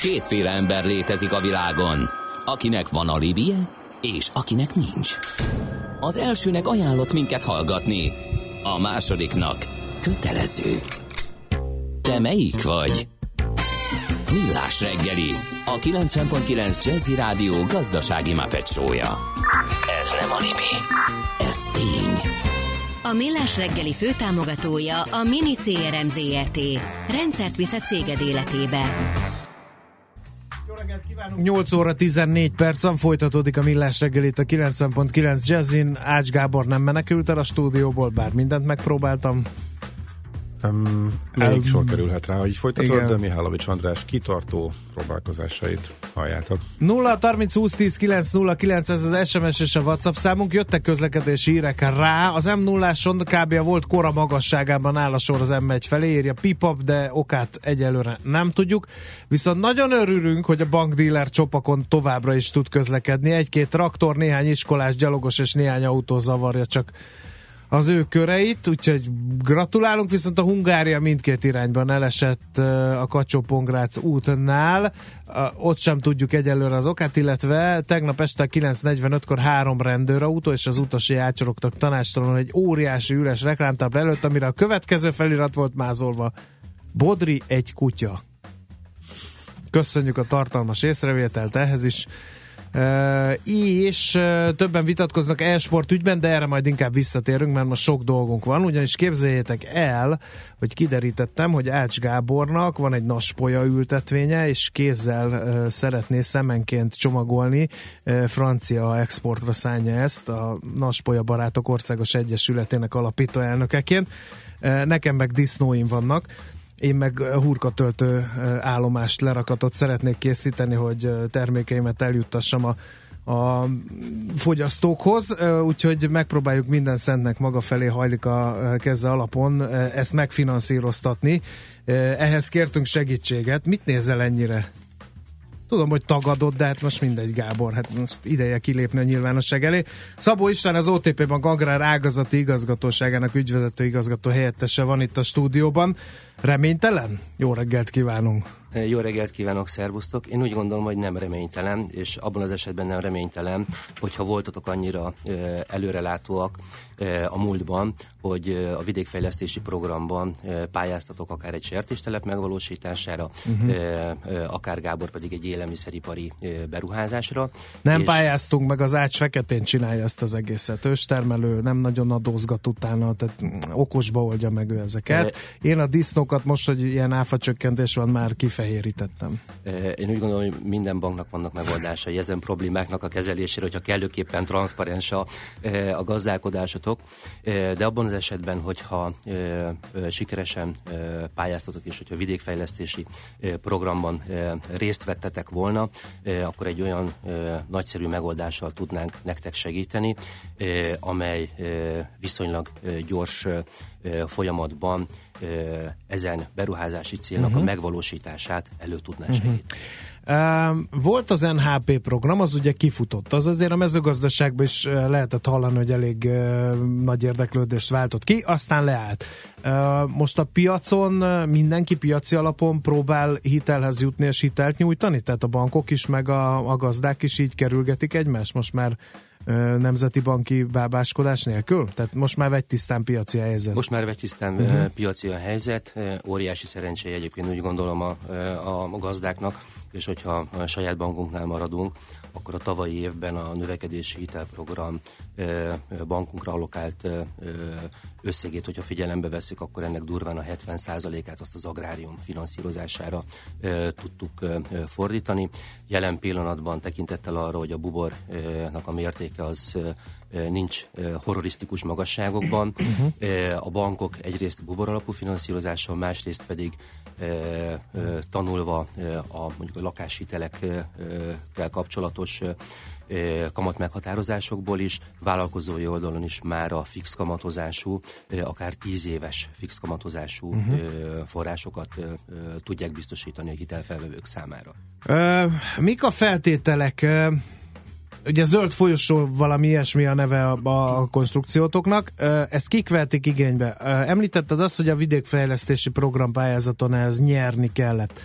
Kétféle ember létezik a világon, akinek van alibije, és akinek nincs. Az elsőnek ajánlott minket hallgatni, a másodiknak kötelező. Te melyik vagy? Millás reggeli, a 90.9 Jazzy Rádió gazdasági mapetsója. Ez nem animi, ez tény. A Millás reggeli főtámogatója a Mini CRM Zrt. Rendszert visz a céged életébe. Reggelt kívánunk! 8 óra 14 percen folytatódik a Millás reggelit a 90.9 Jazzin. Ács Gábor nem menekült el a stúdióból, bár mindent megpróbáltam. Um, még Um, sor kerülhet rá, hogy így folytatod, igen. de Mihálovics András kitartó próbálkozásait halljátok. 0 30 20 10 9 0 9 ez az SMS és a WhatsApp számunk. Jöttek közlekedési hírek rá. Az m 0 áson kb. a volt kora magasságában áll a sor az M1 felé, írja Pipap, de okát egyelőre nem tudjuk. Viszont nagyon örülünk, hogy a bankdíler csopakon továbbra is tud közlekedni. Egy-két traktor, néhány iskolás, gyalogos és néhány autó zavarja csak az ő köreit, úgyhogy gratulálunk, viszont a Hungária mindkét irányban elesett a kacsó útnál, ott sem tudjuk egyelőre az okát, illetve tegnap este 9.45-kor három rendőrautó és az utasi ácsorogtak tanástalanul egy óriási üres reklámtábla előtt, amire a következő felirat volt mázolva. Bodri egy kutya. Köszönjük a tartalmas észrevételt ehhez is. És többen vitatkoznak e-sport ügyben, de erre majd inkább visszatérünk, mert most sok dolgunk van, ugyanis képzeljétek el, hogy kiderítettem, hogy Ács Gábornak van egy naspolya ültetvénye, és kézzel szeretné szemenként csomagolni, francia exportra szánja ezt a Naspolya Barátok Országos Egyesületének alapító elnökeként. Uh, nekem meg disznóim vannak, én meg hurkatöltő állomást lerakatot szeretnék készíteni, hogy termékeimet eljuttassam a, a fogyasztókhoz, úgyhogy megpróbáljuk minden szentnek maga felé hajlik a keze alapon ezt megfinanszíroztatni. Ehhez kértünk segítséget. Mit nézel ennyire? Tudom, hogy tagadott, de hát most mindegy, Gábor, hát most ideje kilépni a nyilvánosság elé. Szabó István az OTP Bank Agrár Ágazati Igazgatóságának ügyvezető igazgató helyettese van itt a stúdióban. Reménytelen? Jó reggelt kívánunk! Jó reggelt kívánok, szervusztok! Én úgy gondolom, hogy nem reménytelen, és abban az esetben nem reménytelen, hogyha voltatok annyira előrelátóak a múltban, hogy a vidékfejlesztési programban pályáztatok akár egy sertéstelep megvalósítására, uh-huh. akár Gábor pedig egy élelmiszeripari beruházásra. Nem és- pályáztunk meg, az Ács feketén csinálja ezt az egészet. Őstermelő, nem nagyon adózgat utána, tehát mm, okosba oldja meg ő ezeket. Én a disznókat most, hogy ilyen áfacsökkentés van, már kifehérítettem. Én úgy gondolom, hogy minden banknak vannak megoldásai ezen problémáknak a kezelésére, hogyha kellőképpen transzparens a, a gazdálkodásotok, de abban az esetben, hogyha ö, ö, sikeresen ö, pályáztatok, és hogyha vidékfejlesztési ö, programban ö, részt vettetek volna, ö, akkor egy olyan ö, nagyszerű megoldással tudnánk nektek segíteni, ö, amely ö, viszonylag ö, gyors ö, folyamatban ö, ezen beruházási célnak uh-huh. a megvalósítását elő tudná segíteni. Um, Volt az NHP program, az ugye kifutott. Az azért a mezőgazdaságban is uh, lehetett hallani, hogy elég uh, nagy érdeklődést váltott ki, aztán leállt. Uh, Most a piacon mindenki piaci alapon próbál hitelhez jutni és hitelt nyújtani? Tehát a bankok is, meg a, a gazdák is így kerülgetik egymást most már nemzeti banki bábáskodás nélkül? Tehát most már vegy tisztán piaci helyzet. Most már tisztán uh-huh. piaci a helyzet, óriási szerencséje egyébként úgy gondolom a, a gazdáknak, és hogyha a saját bankunknál maradunk, akkor a tavalyi évben a növekedési hitelprogram bankunkra allokált összegét, hogyha figyelembe veszük, akkor ennek durván a 70%-át azt az agrárium finanszírozására ö, tudtuk ö, fordítani. Jelen pillanatban tekintettel arra, hogy a bubornak a mértéke az ö, nincs horrorisztikus magasságokban. Uh-huh. A bankok egyrészt bubor alapú finanszírozással, másrészt pedig tanulva a mondjuk a lakáshitelekkel kapcsolatos ö, ö, kamat meghatározásokból is, vállalkozói oldalon is már a fix kamatozású, akár 10 éves fix kamatozású uh-huh. forrásokat tudják biztosítani a hitelfelvevők számára. Mik a feltételek? Ugye zöld folyosó valami ilyesmi a neve a, a konstrukciótoknak. Ezt kik vehetik igénybe? Említetted azt, hogy a vidékfejlesztési program pályázaton ehhez nyerni kellett.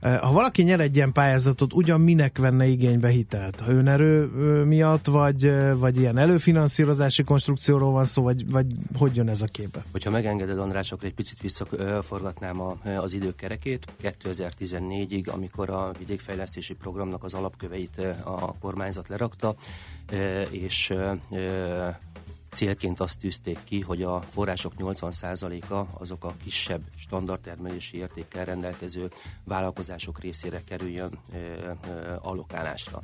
Ha valaki nyer egy ilyen pályázatot, ugyan minek venne igénybe hitelt? Ha önerő miatt, vagy, vagy ilyen előfinanszírozási konstrukcióról van szó, vagy, vagy hogy jön ez a képbe? Hogyha megengeded, András, akkor egy picit visszaforgatnám a, az időkerekét. 2014-ig, amikor a vidékfejlesztési programnak az alapköveit a kormányzat lerakta, és célként azt tűzték ki, hogy a források 80%-a azok a kisebb standardtermelési értékkel rendelkező vállalkozások részére kerüljön ö, ö, allokálásra.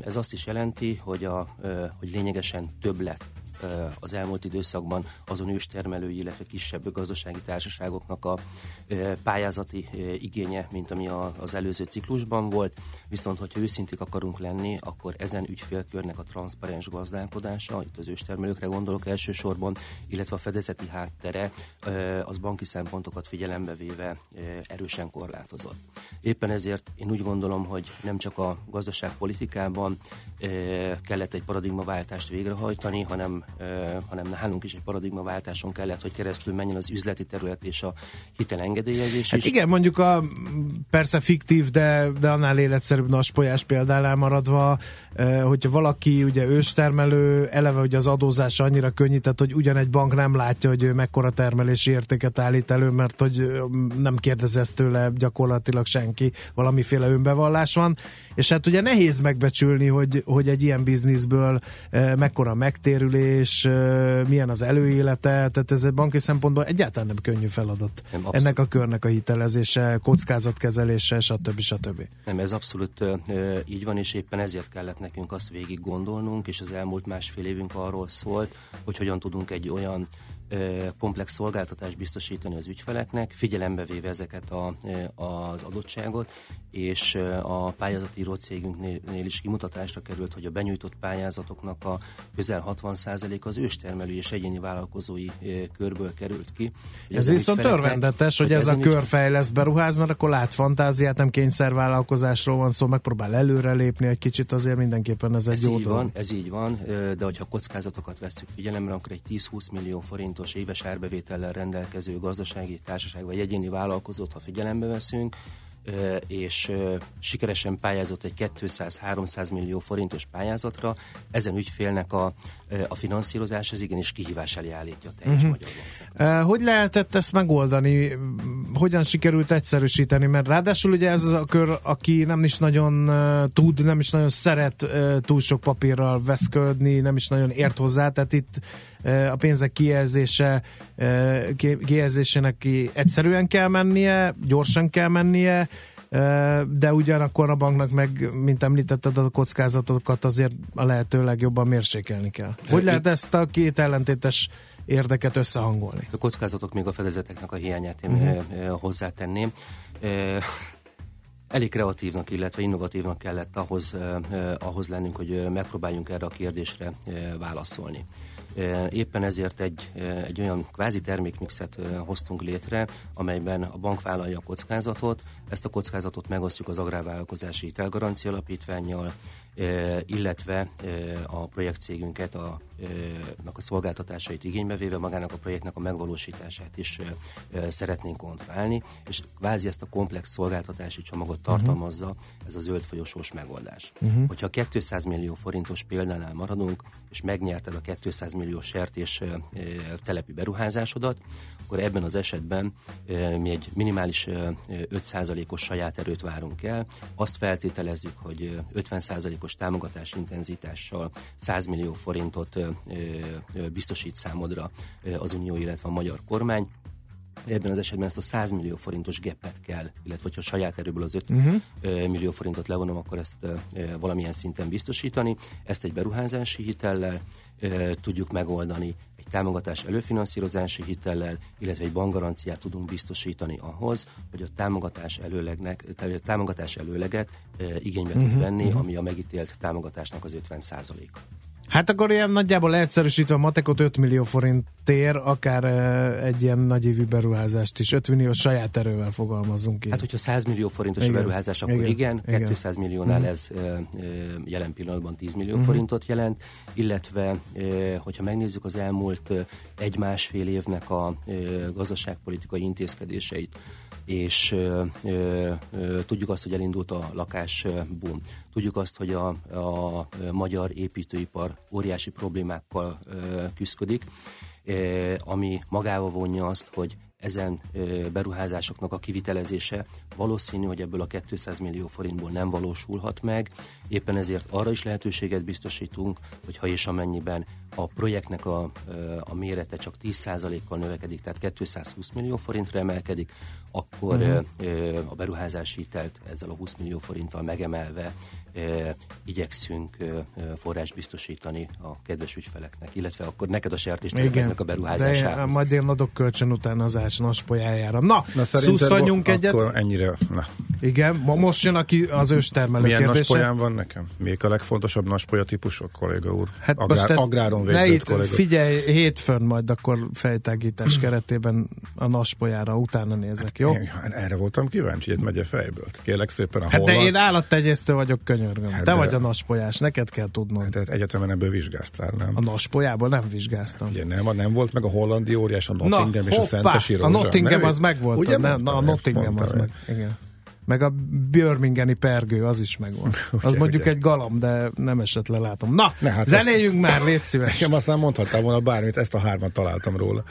Ez azt is jelenti, hogy, a, hogy lényegesen több lett az elmúlt időszakban azon őstermelői, illetve kisebb gazdasági társaságoknak a pályázati igénye, mint ami az előző ciklusban volt. Viszont, hogyha őszintik akarunk lenni, akkor ezen ügyfélkörnek a transzparens gazdálkodása, itt az őstermelőkre gondolok elsősorban, illetve a fedezeti háttere, az banki szempontokat figyelembe véve erősen korlátozott. Éppen ezért én úgy gondolom, hogy nem csak a gazdaságpolitikában kellett egy paradigmaváltást végrehajtani, hanem hanem nálunk is egy paradigmaváltáson kellett, hogy keresztül menjen az üzleti terület és a hitelengedélyezés hát is. Igen, mondjuk a persze fiktív, de, de annál életszerűbb naspolyás példánál maradva, hogyha valaki ugye őstermelő, eleve ugye az adózás annyira könnyített, hogy ugyan egy bank nem látja, hogy ő mekkora termelési értéket állít elő, mert hogy nem kérdez ezt tőle gyakorlatilag senki, valamiféle önbevallás van, és hát ugye nehéz megbecsülni, hogy, hogy egy ilyen bizniszből mekkora megtérülés, milyen az előélete, tehát ez egy banki szempontból egyáltalán nem könnyű feladat. Nem, Ennek a körnek a hitelezése, kockázatkezelése, stb. stb. Nem, ez abszolút ö, így van, és éppen ezért kellett nekünk azt végig gondolnunk, és az elmúlt másfél évünk arról szólt, hogy hogyan tudunk egy olyan komplex szolgáltatást biztosítani az ügyfeleknek, figyelembe véve ezeket a, az adottságot, és a pályázatíró cégünknél is kimutatásra került, hogy a benyújtott pályázatoknak a közel 60% az őstermelő és egyéni vállalkozói körből került ki. Ez viszont törvendetes, hogy, hogy ez a kör fejleszt beruház, mert akkor lát fantáziát, nem kényszervállalkozásról van szó, megpróbál előrelépni egy kicsit, azért mindenképpen ez egy ez jó így dolog. Van, ez így van, de hogyha kockázatokat veszük figyelembe, akkor egy 10-20 millió forintos éves árbevétellel rendelkező gazdasági társaság vagy egyéni vállalkozót, ha figyelembe veszünk, és sikeresen pályázott egy 200-300 millió forintos pályázatra, ezen ügyfélnek a, a finanszírozás az igenis kihívás elé állítja a teljes uh-huh. magyar Hogy lehetett ezt megoldani? Hogyan sikerült egyszerűsíteni? Mert ráadásul ugye ez a kör, aki nem is nagyon tud, nem is nagyon szeret túl sok papírral veszködni, nem is nagyon ért hozzá, tehát itt a pénzek kijelzése, kijelzésének egyszerűen kell mennie, gyorsan kell mennie, de ugyanakkor a banknak meg, mint említetted, a kockázatokat azért a lehető legjobban mérsékelni kell. Hogy lehet ezt a két ellentétes érdeket összehangolni? A kockázatok még a fedezeteknek a hiányát én uh-huh. hozzátenném. Elég kreatívnak, illetve innovatívnak kellett ahhoz, ahhoz lennünk, hogy megpróbáljunk erre a kérdésre válaszolni. Éppen ezért egy, egy olyan kvázi termékmixet hoztunk létre, amelyben a bank vállalja a kockázatot, ezt a kockázatot megosztjuk az Agrárvállalkozási Hitelgarancia Alapítványjal, illetve a projektcégünket, a, a szolgáltatásait igénybe véve magának a projektnek a megvalósítását is szeretnénk kontrollálni, és kvázi ezt a komplex szolgáltatási csomagot tartalmazza uh-huh. ez a zöld folyosós megoldás. Uh-huh. Hogyha 200 millió forintos példánál maradunk, és megnyerted a 200 millió sertés telepi beruházásodat, akkor ebben az esetben mi egy minimális 5%-os saját erőt várunk el. Azt feltételezzük, hogy 50%-os támogatás intenzitással 100 millió forintot biztosít számodra az Unió, illetve a magyar kormány. Ebben az esetben ezt a 100 millió forintos gepet kell, illetve hogyha saját erőből az 5 uh-huh. millió forintot levonom, akkor ezt valamilyen szinten biztosítani. Ezt egy beruházási hitellel tudjuk megoldani, támogatás előfinanszírozási hitellel, illetve egy bankgaranciát tudunk biztosítani ahhoz, hogy a támogatás, előlegnek, támogatás előleget e, igénybe tud mhm, venni, uh-huh. ami a megítélt támogatásnak az 50%-a. Hát akkor ilyen nagyjából leegyszerűsítve a matekot 5 millió forint tér, akár egy ilyen nagyévű beruházást is. 5 millió saját erővel fogalmazunk ki. Hát, hogyha 100 millió forintos igen. a beruházás, akkor igen, igen. 200 milliónál hmm. ez jelen pillanatban 10 millió hmm. forintot jelent, illetve hogyha megnézzük az elmúlt egy-másfél évnek a gazdaságpolitikai intézkedéseit, és ö, ö, ö, tudjuk azt, hogy elindult a lakás boom. Tudjuk azt, hogy a, a magyar építőipar óriási problémákkal ö, küzdik, ami magába vonja azt, hogy ezen beruházásoknak a kivitelezése valószínű, hogy ebből a 200 millió forintból nem valósulhat meg. Éppen ezért arra is lehetőséget biztosítunk, hogy ha és amennyiben a projektnek a, a mérete csak 10%-kal növekedik, tehát 220 millió forintra emelkedik, akkor uh-huh. a beruházási hitelt ezzel a 20 millió forinttal megemelve igyekszünk forrás biztosítani a kedves ügyfeleknek, illetve akkor neked a sertésnek a beruházásához. majd én adok kölcsön utána az ásnas polyájára. Na, Na szusszanyunk egyet. Akkor ennyire, na. Igen, most jön aki az őstermelő Milyen kérdése. Milyen van nekem? Még a legfontosabb naspolya típusok, kolléga úr? Hát Agrár, most agráron ne itt, kolléga. Figyelj, hétfőn majd akkor fejtágítás keretében a naspolyára utána nézek, jó? Én, erre voltam kíváncsi, hogy megye fejből. Kérlek szépen a Hát holland... de én állattegyésztő vagyok, könyörgöm. Hát Te de... vagy a naspolyás, neked kell tudnod. Hát, tehát egyetemen ebből vizsgáztál, nem? A naspolyából nem vizsgáztam. Ugye nem, nem volt meg a hollandi óriás, a Nottingham Na, és hoppá, a Szentesi A Nottingham az meg volt. A, a Nottingham az meg. Igen. Meg a Birminghami pergő, az is megvan. Az ugye, mondjuk ugye. egy galam, de nem esett le, látom. Na, ne, hát zenéljünk azt, már, légy szíves. Nekem aztán mondhattál volna bármit, ezt a hármat találtam róla.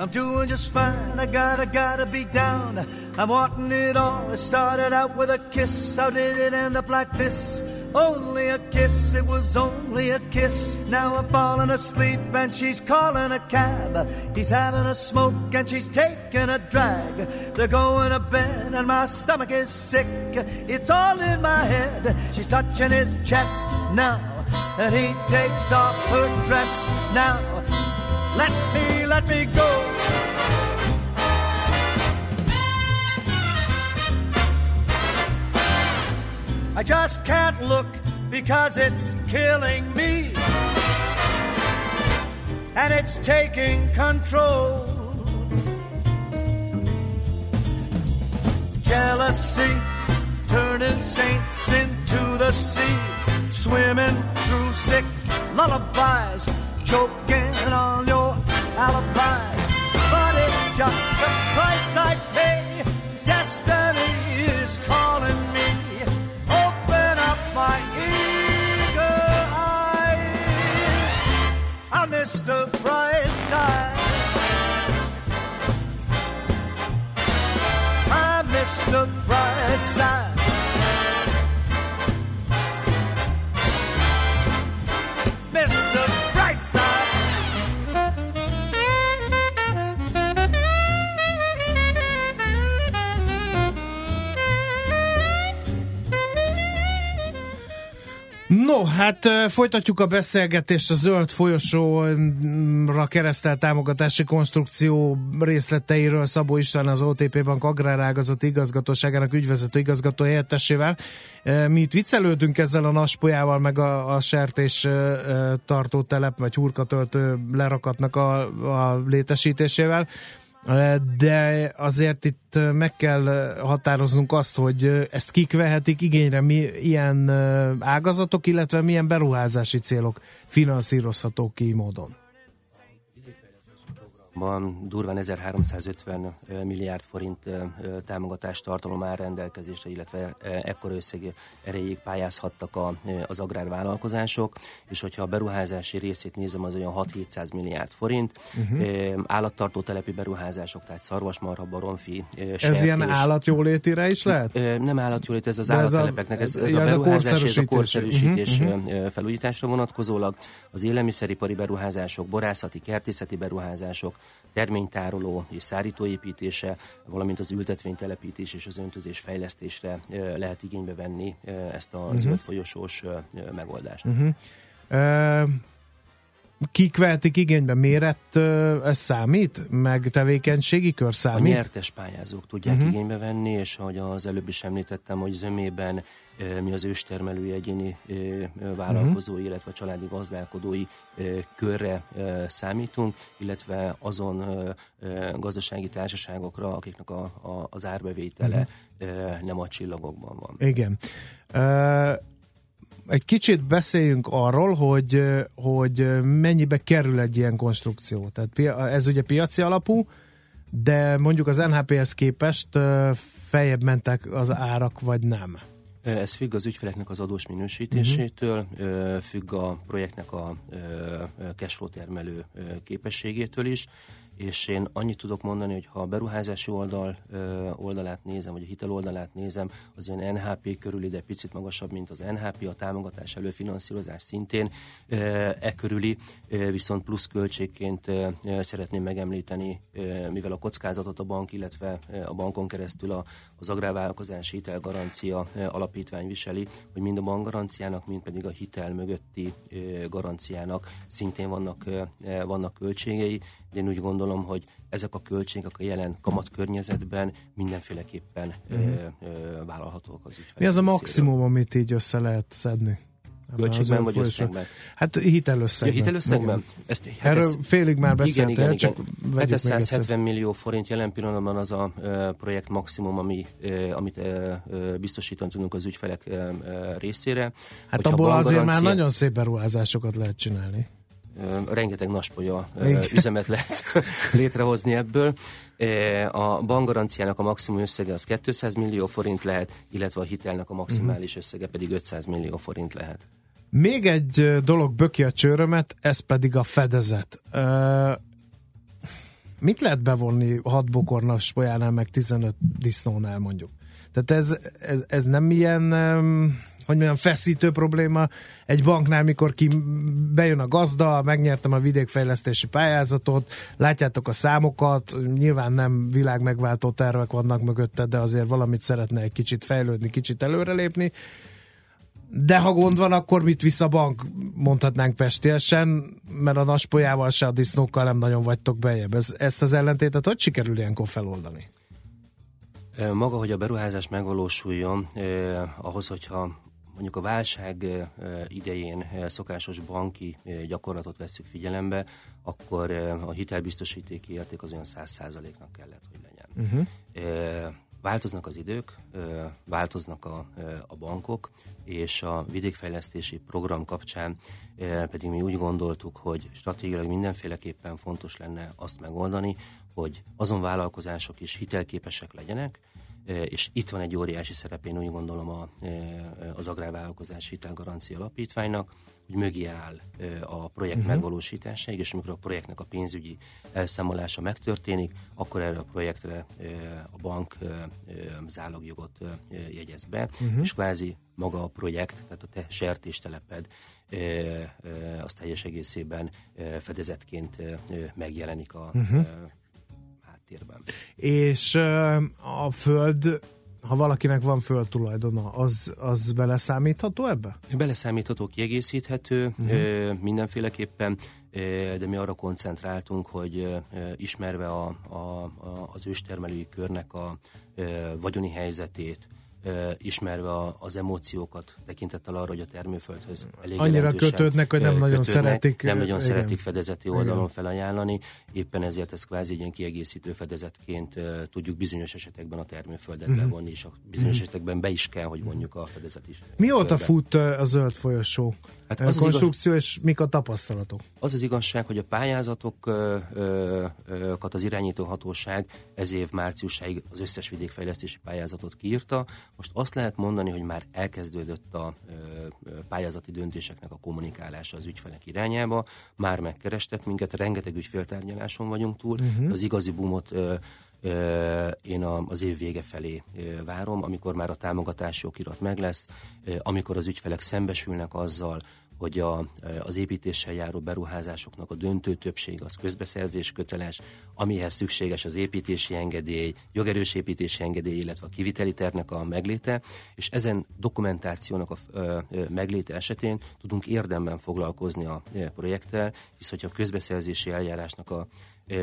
I'm doing just fine. I gotta, gotta be down. I'm wanting it all. It started out with a kiss. How did it end up like this? Only a kiss, it was only a kiss. Now I'm falling asleep and she's calling a cab. He's having a smoke and she's taking a drag. They're going to bed and my stomach is sick. It's all in my head. She's touching his chest now and he takes off her dress now. Let me, let me go. I just can't look because it's killing me. And it's taking control. Jealousy turning saints into the sea, swimming through sick lullabies choking on your alibis. But it's just the price I pay. Destiny is calling me. Open up my eager eyes. I missed the bright side. I missed the bright side. No, hát folytatjuk a beszélgetést a zöld folyosóra keresztelt támogatási konstrukció részleteiről Szabó István az OTP Bank agrárágazati igazgatóságának ügyvezető igazgató helyettesével. Mi itt viccelődünk ezzel a naspolyával, meg a, a sertés tartótelep, vagy hurkatöltő lerakatnak a, a létesítésével de azért itt meg kell határoznunk azt, hogy ezt kik vehetik igényre, mi ilyen ágazatok, illetve milyen beruházási célok finanszírozhatók ki módon van durván 1350 milliárd forint támogatást tartalom áll rendelkezésre, illetve ekkor összeg erejéig pályázhattak a, az agrárvállalkozások, és hogyha a beruházási részét nézem, az olyan 6-700 milliárd forint. Uh-huh. Állattartó telepi beruházások, tehát szarvasmarha, baromfi, sertés. Ez ilyen állatjólétire is lehet? Nem állatjólét, ez az állattelepeknek, ez, ez, ez a beruházás, ez a korszerűsítés uh-huh. felújításra vonatkozólag, az élelmiszeripari beruházások, borászati, kertészeti beruházások, terménytároló és szárítóépítése, valamint az ültetvénytelepítés és az öntözés fejlesztésre lehet igénybe venni ezt a uh-huh. zöld folyosós megoldást. Uh-huh. Uh, kik vehetik igénybe? Méret ez számít? Meg tevékenységi kör számít? A nyertes pályázók tudják uh-huh. igénybe venni, és ahogy az előbb is említettem, hogy zömében mi az őstermelői egyéni vállalkozói, uh-huh. illetve családi gazdálkodói körre számítunk, illetve azon gazdasági társaságokra, akiknek a, a, az árbevétele uh-huh. nem a csillagokban van. Igen. Uh, egy kicsit beszéljünk arról, hogy, hogy mennyibe kerül egy ilyen konstrukció. Tehát ez ugye piaci alapú, de mondjuk az NHP-hez képest feljebb mentek az árak, vagy nem? Ez függ az ügyfeleknek az adós minősítésétől, uh-huh. függ a projektnek a cashflow termelő képességétől is és én annyit tudok mondani, hogy ha a beruházási oldal oldalát nézem, vagy a hitel oldalát nézem, az ilyen NHP körüli, de picit magasabb, mint az NHP, a támogatás előfinanszírozás szintén e körüli, viszont plusz költségként szeretném megemlíteni, mivel a kockázatot a bank, illetve a bankon keresztül a, az agrárvállalkozási hitelgarancia alapítvány viseli, hogy mind a bankgaranciának, mind pedig a hitel mögötti garanciának szintén vannak, vannak költségei, de én úgy gondolom, hogy ezek a költségek a jelen kamat környezetben mindenféleképpen uh-huh. ö, ö, vállalhatók az ügyfelek. Mi az a maximum, amit így össze lehet szedni? Költségben vagy összegben? Hát hitelösszegben. Ja, hitelösszegben? Ezt, hát Erről ez, félig már beszéltél, igen, igen, csak igen. 770 millió forint jelen pillanatban az a uh, projekt maximum, ami, uh, amit uh, biztosítani tudunk az ügyfelek uh, részére. Hát Hogyha abból azért már nagyon szép beruházásokat lehet csinálni rengeteg naspolya üzemet lehet létrehozni ebből. A bankgaranciának a maximum összege az 200 millió forint lehet, illetve a hitelnek a maximális összege pedig 500 millió forint lehet. Még egy dolog böki a csőrömet, ez pedig a fedezet. Mit lehet bevonni 6 bokornas polyánál, meg 15 disznónál mondjuk? Tehát ez, ez, ez nem ilyen hogy mondjam, feszítő probléma egy banknál, mikor ki bejön a gazda, megnyertem a vidékfejlesztési pályázatot, látjátok a számokat, nyilván nem világ megváltó tervek vannak mögötte, de azért valamit szeretne egy kicsit fejlődni, kicsit előrelépni. De ha gond van, akkor mit visz a bank, mondhatnánk pestiesen, mert a naspolyával se a disznókkal nem nagyon vagytok bejebb. Ez, ezt az ellentétet hogy sikerül ilyenkor feloldani? Maga, hogy a beruházás megvalósuljon, eh, ahhoz, hogyha mondjuk a válság idején szokásos banki gyakorlatot veszük figyelembe, akkor a hitelbiztosítéki érték az olyan 100%-nak kellett, hogy legyen. Uh-huh. Változnak az idők, változnak a, a bankok, és a vidékfejlesztési program kapcsán pedig mi úgy gondoltuk, hogy stratégiailag mindenféleképpen fontos lenne azt megoldani, hogy azon vállalkozások is hitelképesek legyenek, és itt van egy óriási szerep, én úgy gondolom a, az Agrárvállalkozás Hitelgarancia Alapítványnak, hogy mögé áll a projekt uh-huh. megvalósításáig, és amikor a projektnek a pénzügyi elszámolása megtörténik, akkor erre a projektre a bank zálogjogot jegyez be, uh-huh. és kvázi maga a projekt, tehát a te sertésteleped, az teljes egészében fedezetként megjelenik a uh-huh háttérben. És a föld ha valakinek van föld tulajdona, az, az beleszámítható ebbe? Beleszámítható, kiegészíthető uh-huh. mindenféleképpen, de mi arra koncentráltunk, hogy ismerve a, a, a, az őstermelői körnek a vagyoni helyzetét, ismerve az emóciókat, tekintettel arra, hogy a termőföldhöz elég Annyira kötődnek, hogy nem kötődnek, nagyon szeretik. Nem nagyon igen. szeretik fedezeti oldalon igen. felajánlani, éppen ezért ez kvázi egy ilyen kiegészítő fedezetként tudjuk bizonyos esetekben a termőföldet uh-huh. bevonni, és a bizonyos uh-huh. esetekben be is kell, hogy vonjuk a fedezet is. Mióta fut a zöld folyosó? Hát az konstrukció, az igaz... és mik a tapasztalatok? Az az igazság, hogy a pályázatokat az irányító hatóság ez év márciusáig az összes vidékfejlesztési pályázatot kiírta. Most azt lehet mondani, hogy már elkezdődött a pályázati döntéseknek a kommunikálása az ügyfelek irányába. Már megkerestek minket, rengeteg ügyféltárgyaláson vagyunk túl. Uh-huh. Az igazi bumot én az év vége felé várom, amikor már a támogatási okirat meg lesz, amikor az ügyfelek szembesülnek azzal, hogy a, az építéssel járó beruházásoknak a döntő többség az közbeszerzés köteles, amihez szükséges az építési engedély, jogerős építési engedély, illetve a kiviteli tervnek a megléte, és ezen dokumentációnak a megléte esetén tudunk érdemben foglalkozni a projekttel, hisz hogyha a közbeszerzési eljárásnak a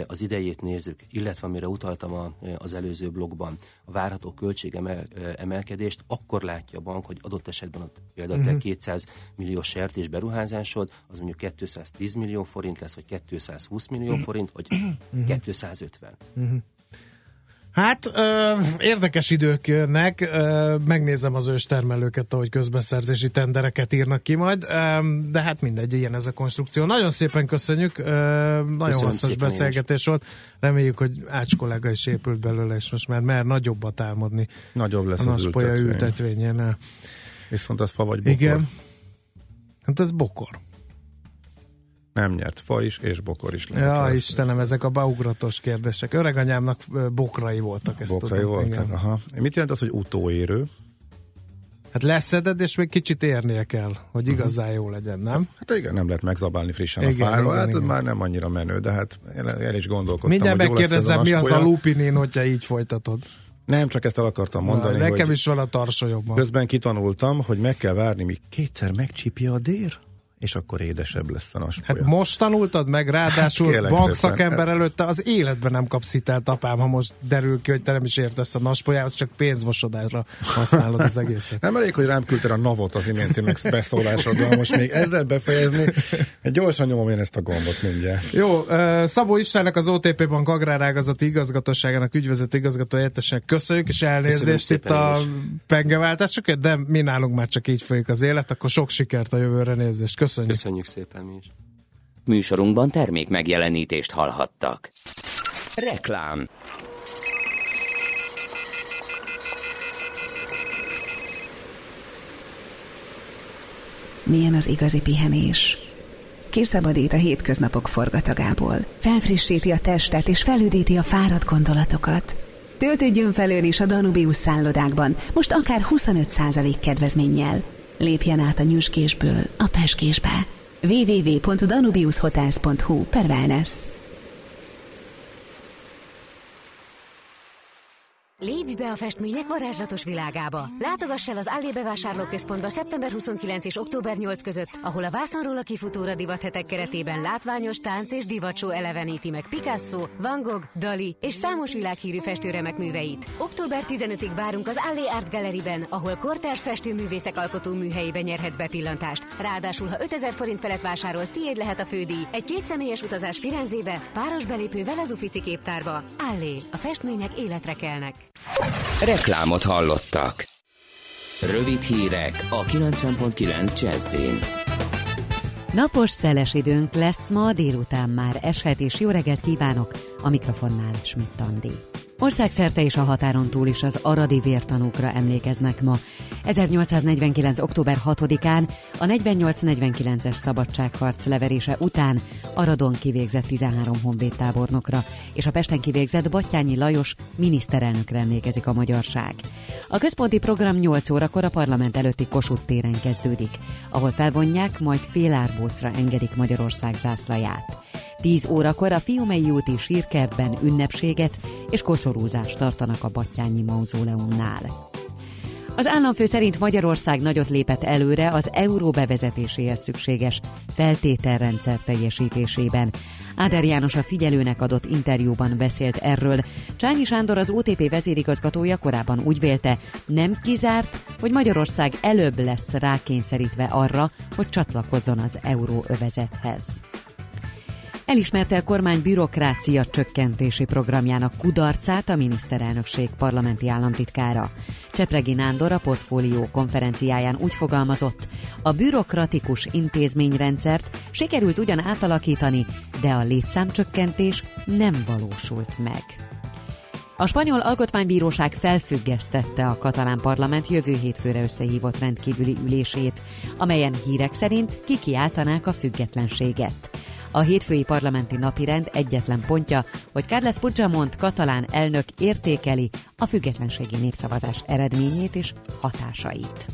az idejét nézzük, illetve amire utaltam a, az előző blogban, a várható költségemelkedést, akkor látja a bank, hogy adott esetben ott például uh-huh. 200 millió sertés beruházásod, az mondjuk 210 millió forint lesz, vagy 220 millió forint, vagy uh-huh. 250. Uh-huh. Hát ö, érdekes idők jönnek, ö, megnézem az őstermelőket, ahogy közbeszerzési tendereket írnak ki majd, ö, de hát mindegy, ilyen ez a konstrukció. Nagyon szépen köszönjük, ö, nagyon Köszönöm hosszas beszélgetés volt, reméljük, hogy Ács kollega is épült belőle, és most már mer nagyobbat álmodni. Nagyobb lesz a az ültetvény. ültetvényen. Viszont az fa vagy bokor. Igen. Hát ez bokor. Nem nyert fa is, és bokor is. Lehet ja, Istenem, ezek a beugratos kérdések. Öreganyámnak bokrai voltak, ezt Bokrai tudom. voltak, igen. aha. Mit jelent az, hogy utóérő? Hát leszeded, és még kicsit érnie kell, hogy mhm. igazán jó legyen, nem? Hát igen, nem lehet megzabálni frissen igen, a fáról, igen, hát igen. már nem annyira menő, de hát el is gondolkodtam, Mindjárt megkérdezem, mi az a lupinin, hogyha így folytatod. Nem, csak ezt el akartam mondani. Na, nekem is van a tarsolyomban. Közben kitanultam, hogy meg kell várni, míg kétszer megcsípja a dér és akkor édesebb lesz a naspolya. Hát most tanultad meg, ráadásul hát, bankszakember előtte az életben nem kapsz hitelt, apám, ha most derül ki, hogy te nem is értesz a naspolyához, csak pénzmosodásra használod az egészet. nem elég, hogy rám küldted a navot az iménti meg beszólásoddal, most még ezzel befejezni, gyorsan nyomom én ezt a gombot mindjárt. Jó, Szabó Istvánnak az OTP Bank agrárágazati igazgatóságának ügyvezető igazgató értesnek köszönjük, és elnézést itt a pengeváltásokért, de mi nálunk már csak így folyik az élet, akkor sok sikert a jövőre nézést. Köszönjük. Köszönjük szépen mi is. Műsorunkban termék megjelenítést hallhattak. Reklám Milyen az igazi pihenés? Kiszabadít a hétköznapok forgatagából, felfrissíti a testet és felüdíti a fáradt gondolatokat. Töltődjön felől is a Danubius szállodákban, most akár 25% kedvezménnyel – Lépjen át a nyüskésből a peskésbe. www.danubiushotels.hu per wellness. Lépj be a festmények varázslatos világába! Látogass el az Allé bevásárlóközpontba szeptember 29 és október 8 között, ahol a vászonról a kifutóra divathetek keretében látványos tánc és divatsó eleveníti meg Picasso, Van Gogh, Dali és számos világhírű festőremek műveit. Október 15-ig várunk az Allé Art Galleryben, ahol kortárs festőművészek alkotó műhelyébe nyerhetsz bepillantást. Ráadásul, ha 5000 forint felett vásárolsz, tiéd lehet a fődíj. Egy kétszemélyes utazás Firenzébe, páros belépővel az Ufici képtárba. Allé, a festmények életre kelnek. Reklámot hallottak. Rövid hírek a 90.9 Jazzin. Napos, szeles időnk lesz ma, délután már eshet, és jó reggelt kívánok! A mikrofonnál Schmidt Andi. Országszerte és a határon túl is az aradi vértanúkra emlékeznek ma. 1849. október 6-án a 48-49-es szabadságharc leverése után Aradon kivégzett 13 honvédtábornokra, és a Pesten kivégzett Battyányi Lajos miniszterelnökre emlékezik a magyarság. A központi program 8 órakor a parlament előtti Kossuth téren kezdődik, ahol felvonják, majd félárbócra engedik Magyarország zászlaját. 10 órakor a Fiumei úti sírkertben ünnepséget és koszorúzást tartanak a Battyányi mauzóleumnál. Az államfő szerint Magyarország nagyot lépett előre az euró bevezetéséhez szükséges feltételrendszer teljesítésében. Áder János a figyelőnek adott interjúban beszélt erről. Csányi Sándor az OTP vezérigazgatója korábban úgy vélte, nem kizárt, hogy Magyarország előbb lesz rákényszerítve arra, hogy csatlakozzon az euróövezethez. Elismerte a kormány bürokrácia csökkentési programjának kudarcát a miniszterelnökség parlamenti államtitkára. Csepregi Nándor a portfólió konferenciáján úgy fogalmazott, a bürokratikus intézményrendszert sikerült ugyan átalakítani, de a létszámcsökkentés nem valósult meg. A spanyol alkotmánybíróság felfüggesztette a katalán parlament jövő hétfőre összehívott rendkívüli ülését, amelyen hírek szerint kikiáltanák a függetlenséget. A hétfői parlamenti napirend egyetlen pontja, hogy Carles Puigdemont katalán elnök értékeli a függetlenségi népszavazás eredményét és hatásait.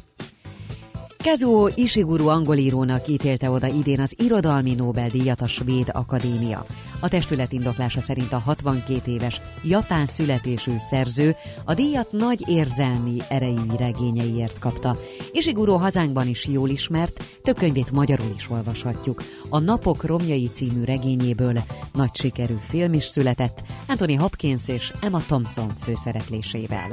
Kazuo Ishiguro angolírónak ítélte oda idén az Irodalmi Nobel-díjat a Svéd Akadémia. A testület indoklása szerint a 62 éves japán születésű szerző a díjat nagy érzelmi erejű regényeiért kapta. Ishiguro hazánkban is jól ismert, több könyvét magyarul is olvashatjuk. A Napok romjai című regényéből nagy sikerű film is született, Anthony Hopkins és Emma Thompson főszereplésével.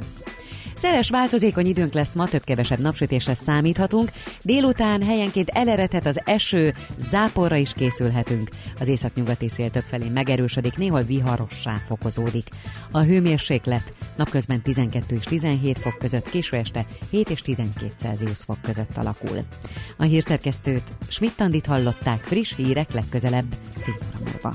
Szeres változékony időnk lesz ma, több-kevesebb napsütésre számíthatunk. Délután helyenként eleredhet az eső, záporra is készülhetünk. Az északnyugati szél többfelé megerősödik, néhol viharossá fokozódik. A hőmérséklet napközben 12 és 17 fok között, késő este 7 és 12 Celsius fok között alakul. A hírszerkesztőt Schmidt-Tandit hallották friss hírek legközelebb fél óra.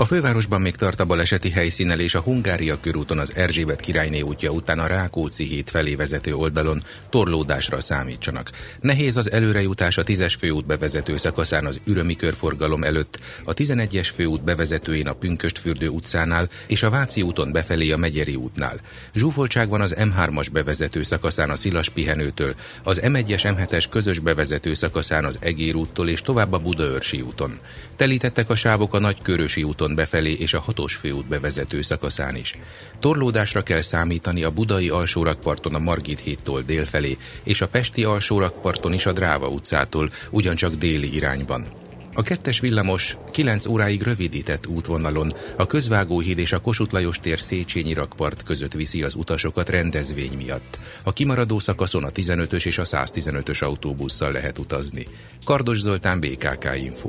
a fővárosban még tart a baleseti helyszínelés a Hungária körúton az Erzsébet királyné útja után a Rákóczi híd felé vezető oldalon torlódásra számítsanak. Nehéz az előrejutás a 10-es főút bevezető szakaszán az Ürömi körforgalom előtt, a 11-es főút bevezetőjén a Pünköstfürdő utcánál és a Váci úton befelé a Megyeri útnál. Zsúfoltság van az M3-as bevezető szakaszán a Szilas pihenőtől, az M1-es M7-es közös bevezető szakaszán az Egér úttól és tovább a Budaörsi úton. Telítettek a sávok a Nagykörösi úton úton befelé és a hatos főút bevezető szakaszán is. Torlódásra kell számítani a budai alsórakparton a Margit hídtól délfelé, és a pesti alsórakparton is a Dráva utcától, ugyancsak déli irányban. A kettes villamos 9 óráig rövidített útvonalon a Közvágóhíd és a Kossuth Lajos tér Széchenyi rakpart között viszi az utasokat rendezvény miatt. A kimaradó szakaszon a 15-ös és a 115-ös autóbusszal lehet utazni. Kardos Zoltán, BKK Info.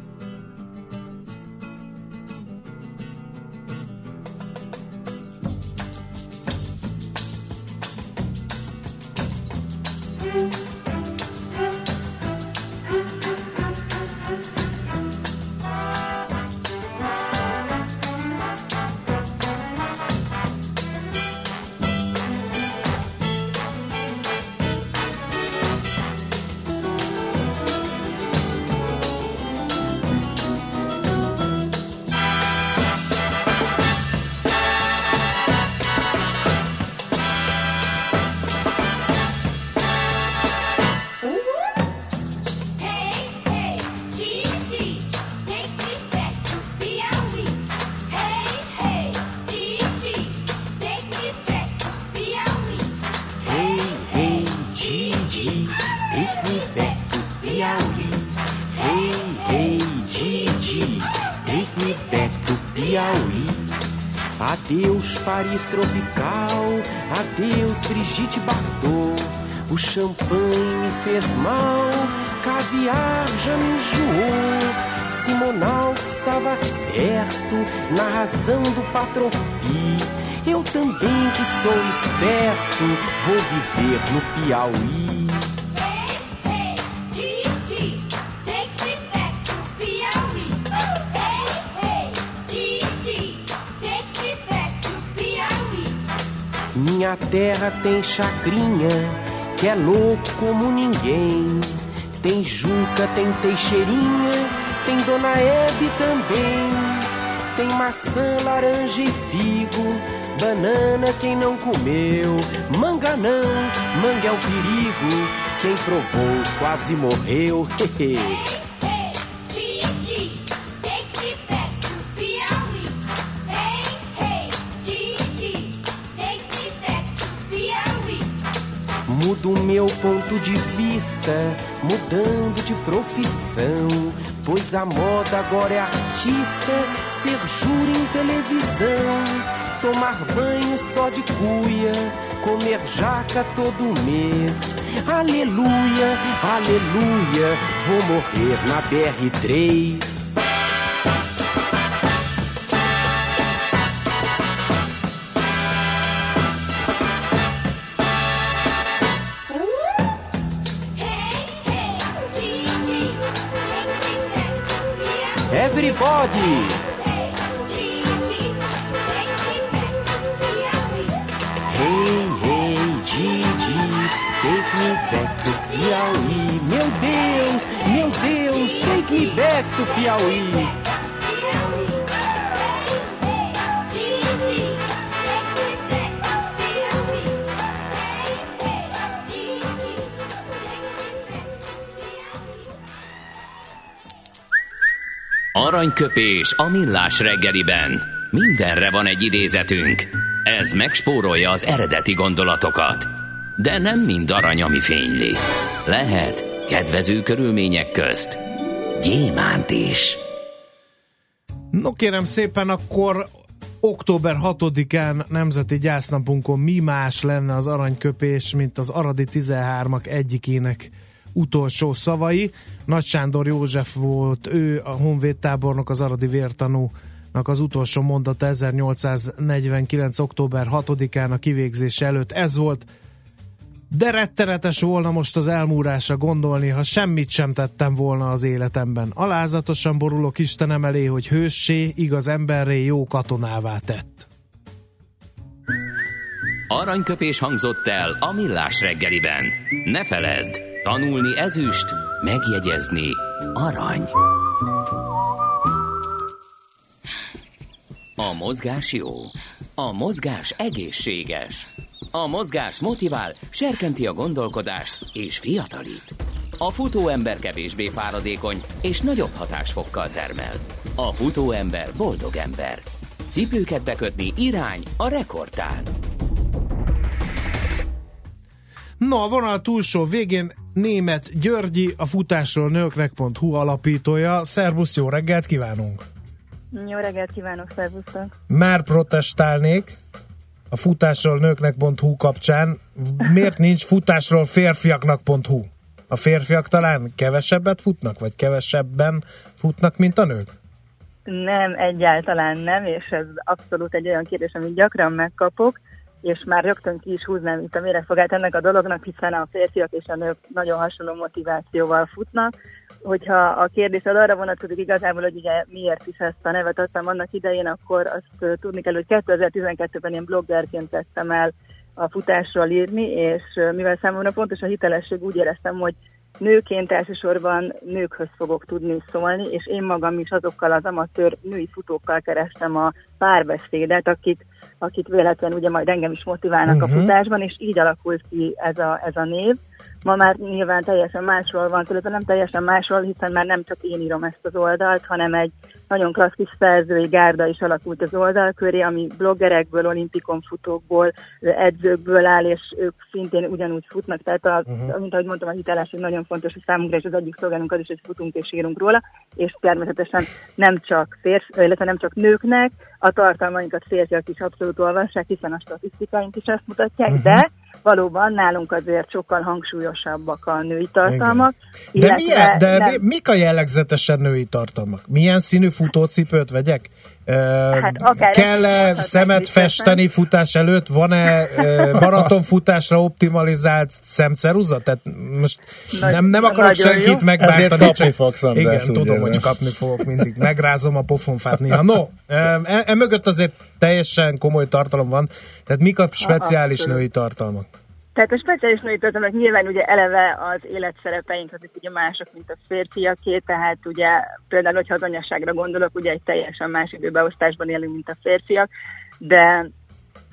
Paris tropical, adeus Brigitte Bardot. O champanhe me fez mal, caviar já me enjoou. Simonal estava certo na razão do patropi. Eu também que sou esperto, vou viver no Piauí. Terra tem chacrinha, que é louco como ninguém. Tem Juca, tem Teixeirinha, tem Dona Hebe também. Tem maçã, laranja e figo, banana quem não comeu. Manga não, manga é o perigo, quem provou quase morreu. Mudo meu ponto de vista, mudando de profissão. Pois a moda agora é artista, ser júri em televisão. Tomar banho só de cuia, comer jaca todo mês. Aleluia, aleluia, vou morrer na BR3. Everybody! Hey, hey, Gigi, take me back to Piauí. Meu Deus, meu Deus, take me back to Piauí. Aranyköpés a millás reggeliben. Mindenre van egy idézetünk. Ez megspórolja az eredeti gondolatokat. De nem mind arany, ami fényli. Lehet kedvező körülmények közt gyémánt is. No kérem szépen, akkor október 6-án nemzeti gyásznapunkon mi más lenne az aranyköpés, mint az Aradi 13-ak egyikének utolsó szavai. Nagy Sándor József volt, ő a Honvéd tábornok, az Aradi vértanúnak az utolsó mondata 1849. október 6-án a kivégzés előtt. Ez volt de rettenetes volna most az elmúrásra gondolni, ha semmit sem tettem volna az életemben. Alázatosan borulok Istenem elé, hogy hőssé, igaz emberré, jó katonává tett. Aranyköpés hangzott el a millás reggeliben. Ne feledd, tanulni ezüst, megjegyezni arany. A mozgás jó, a mozgás egészséges. A mozgás motivál, serkenti a gondolkodást és fiatalít. A futóember kevésbé fáradékony és nagyobb hatásfokkal termel. A futóember boldog ember. Cipőket bekötni irány a rekordtán. No, a vonal túlsó végén német Györgyi, a futásról nőknek.hu alapítója. Szervusz, jó reggelt kívánunk! Jó reggelt kívánok, szervusztok! Már protestálnék, a futásról nőknek.hu kapcsán. Miért nincs futásról férfiaknak.hu? A férfiak talán kevesebbet futnak, vagy kevesebben futnak, mint a nők? Nem, egyáltalán nem, és ez abszolút egy olyan kérdés, amit gyakran megkapok, és már rögtön ki is húznám itt a méregfogát ennek a dolognak, hiszen a férfiak és a nők nagyon hasonló motivációval futnak. Hogyha a kérdés arra vonatkozik igazából, hogy ugye miért is ezt a nevet adtam annak idején, akkor azt tudni kell, hogy 2012-ben én bloggerként tettem el a futásról írni, és mivel számomra fontos a hitelesség, úgy éreztem, hogy nőként elsősorban nőkhöz fogok tudni szólni, és én magam is azokkal az amatőr női futókkal kerestem a párbeszédet, akik, akik véletlenül ugye majd engem is motiválnak uh-huh. a mhm. futásban, és így alakult ki ez a, ez a név. Ma már nyilván teljesen másról van, tulajdonképpen nem teljesen másról, hiszen már nem csak én írom ezt az oldalt, hanem egy nagyon klassz kis szerzői gárda is alakult az oldal köré, ami bloggerekből, olimpikon futókból, edzőkből áll, és ők szintén ugyanúgy futnak. Tehát, a, uh-huh. mint ahogy mondtam, a hitelesség nagyon fontos a számunkra, és az egyik szolgálunk az is, hogy futunk és írunk róla, és természetesen nem csak férfi, illetve nem csak nőknek, a tartalmainkat férfiak is abszolút olvassák, hiszen a statisztikáink is ezt mutatják, uh-huh. de valóban nálunk azért sokkal hangsúlyosabbak a női tartalmak. De, milyen, de nem... mik a jellegzetesen női tartalmak? Milyen színű futócipőt vegyek? Hát Kell-e szemet festeni futás előtt? Van-e maratonfutásra optimalizált szemceruza? Tehát most Nagy, nem, nem akarok senkit jó. megbántani. kapni fogsz, Igen, lesz, tudom, hogy kapni fogok mindig. Megrázom a pofonfát néha. No, e, e mögött azért teljesen komoly tartalom van. Tehát mik a speciális Aha, női tartalmak? Tehát a speciális női tartalmak nyilván ugye eleve az életszerepeink azok ugye mások, mint a férfiaké, tehát ugye például, hogyha az anyaságra gondolok, ugye egy teljesen más időbeosztásban élünk, mint a férfiak, de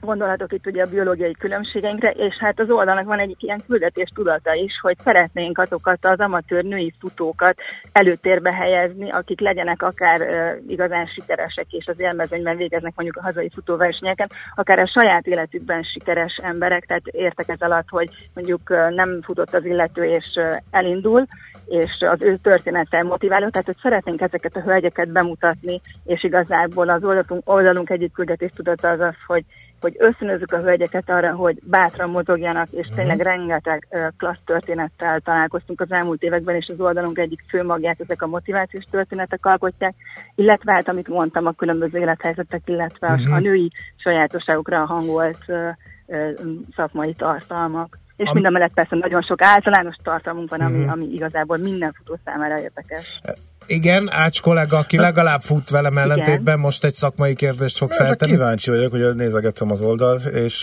gondolhatok itt ugye a biológiai különbségeinkre, és hát az oldalnak van egy ilyen küldetés tudata is, hogy szeretnénk azokat az amatőr női futókat előtérbe helyezni, akik legyenek akár uh, igazán sikeresek, és az élmezőnyben végeznek mondjuk a hazai futóversenyeken, akár a saját életükben sikeres emberek, tehát értek ez alatt, hogy mondjuk uh, nem futott az illető és uh, elindul, és az ő történettel motiváló, tehát hogy szeretnénk ezeket a hölgyeket bemutatni, és igazából az oldalunk, oldalunk egyik küldetés tudata az az, hogy hogy ösztönözzük a hölgyeket arra, hogy bátran mozogjanak, és tényleg uh-huh. rengeteg uh, klassz történettel találkoztunk az elmúlt években, és az oldalunk egyik fő magját ezek a motivációs történetek alkotják, illetve hát, amit mondtam, a különböző élethelyzetek, illetve uh-huh. a mhm. női sajátosságokra hangolt uh, uh, szakmai tartalmak. És Am- mind a mellett persze nagyon sok általános tartalmunk van, ami, uh-huh. ami igazából minden futó számára érdekes. Igen, Ács kollega, aki legalább fut velem ellentétben, most egy szakmai kérdést fog feltenni. Kíváncsi vagyok, hogy nézegettem az oldalt, és